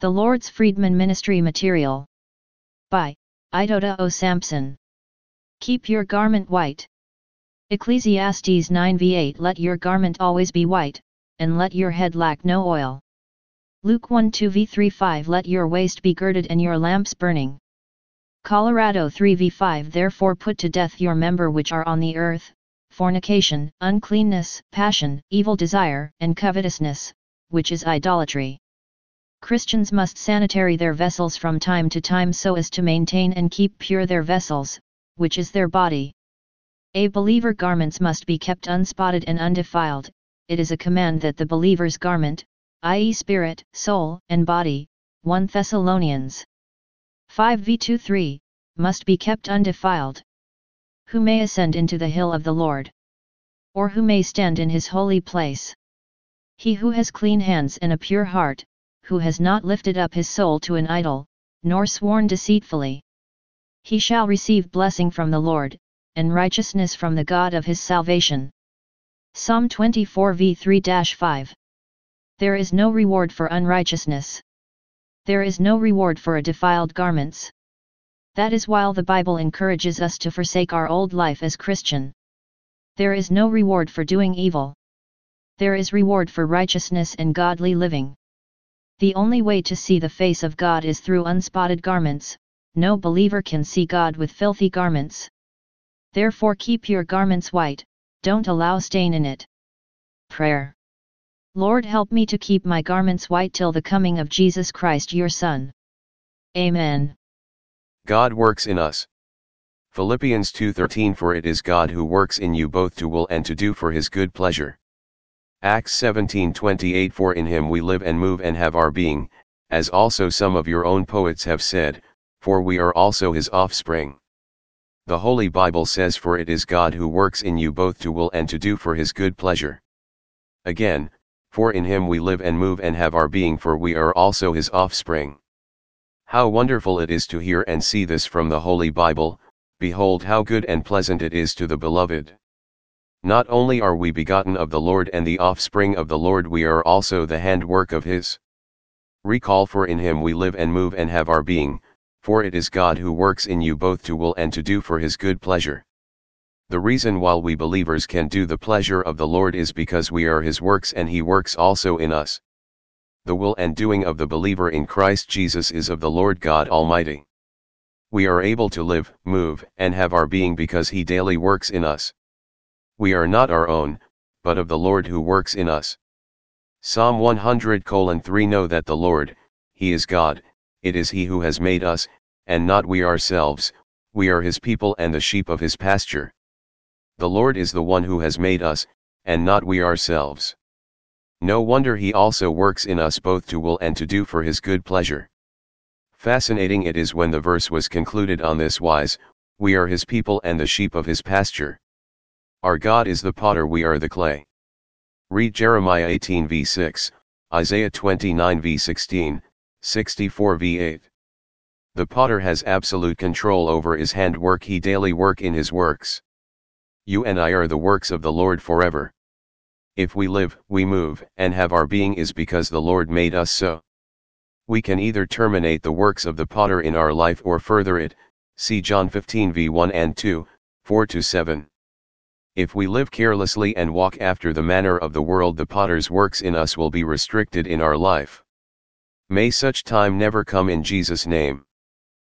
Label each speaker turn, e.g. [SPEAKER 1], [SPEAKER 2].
[SPEAKER 1] The Lord's Freedman Ministry Material. By Idoda O. Sampson. Keep your garment white. Ecclesiastes 9 v 8 Let your garment always be white, and let your head lack no oil. Luke 1 2 v 3 5 Let your waist be girded and your lamps burning. Colossians 3 v 5 Therefore put to death your member which are on the earth, fornication, uncleanness, passion, evil desire, and covetousness, which is idolatry. Christians must sanitary their vessels from time to time so as to maintain and keep pure their vessels, which is their body. A believer garments must be kept unspotted and undefiled, it is a command that the believer's garment, i.e. spirit, soul, and body, 1 Thessalonians 5 v 2 3, must be kept undefiled. Who may ascend into the hill of the Lord? Or who may stand in his holy place? He who has clean hands and a pure heart, who has not lifted up his soul to an idol, nor sworn deceitfully. He shall receive blessing from the Lord, and righteousness from the God of his salvation. Psalm 24 v 3 5 There is no reward for unrighteousness. There is no reward for a defiled garments. That is while the Bible encourages us to forsake our old life as Christian. There is no reward for doing evil. There is reward for righteousness and godly living. The only way to see the face of God is through unspotted garments, no believer can see God with filthy garments. Therefore keep your garments white, don't allow stain in it. Prayer. Lord help me to keep my garments white till the coming of Jesus Christ your Son. Amen.
[SPEAKER 2] God works in us. Philippians 2:13 For it is God who works in you both to will and to do for his good pleasure. Acts 17:28 For in him we live and move and have our being, as also some of your own poets have said, for we are also his offspring. The Holy Bible says for it is God who works in you both to will and to do for his good pleasure. Again, for in him we live and move and have our being for we are also his offspring. How wonderful it is to hear and see this from the Holy Bible, behold how good and pleasant it is to the beloved. Not only are we begotten of the Lord and the offspring of the Lord we are also the handwork of his. Recall for in him we live and move and have our being, for it is God who works in you both to will and to do for his good pleasure. The reason why we believers can do the pleasure of the Lord is because we are his works and he works also in us. The will and doing of the believer in Christ Jesus is of the Lord God Almighty. We are able to live, move, and have our being because he daily works in us. We are not our own, but of the Lord who works in us. Psalm 100 3 Know that the Lord, He is God, it is He who has made us, and not we ourselves, we are His people and the sheep of His pasture. The Lord is the one who has made us, and not we ourselves. No wonder He also works in us both to will and to do for His good pleasure. Fascinating it is when the verse was concluded on this wise, we are His people and the sheep of His pasture. Our God is the potter we are the clay. Read Jeremiah 18 v 6, Isaiah 29 v 16, 64 v 8. The potter has absolute control over his handwork he daily work in his works. You and I are the works of the Lord forever. If we live, we move, and have our being is because the Lord made us so. We can either terminate the works of the potter in our life or further it, see John 15 v 1 and 2, 4 to 7. If we live carelessly and walk after the manner of the world the potter's works in us will be restricted in our life. May such time never come in Jesus' name.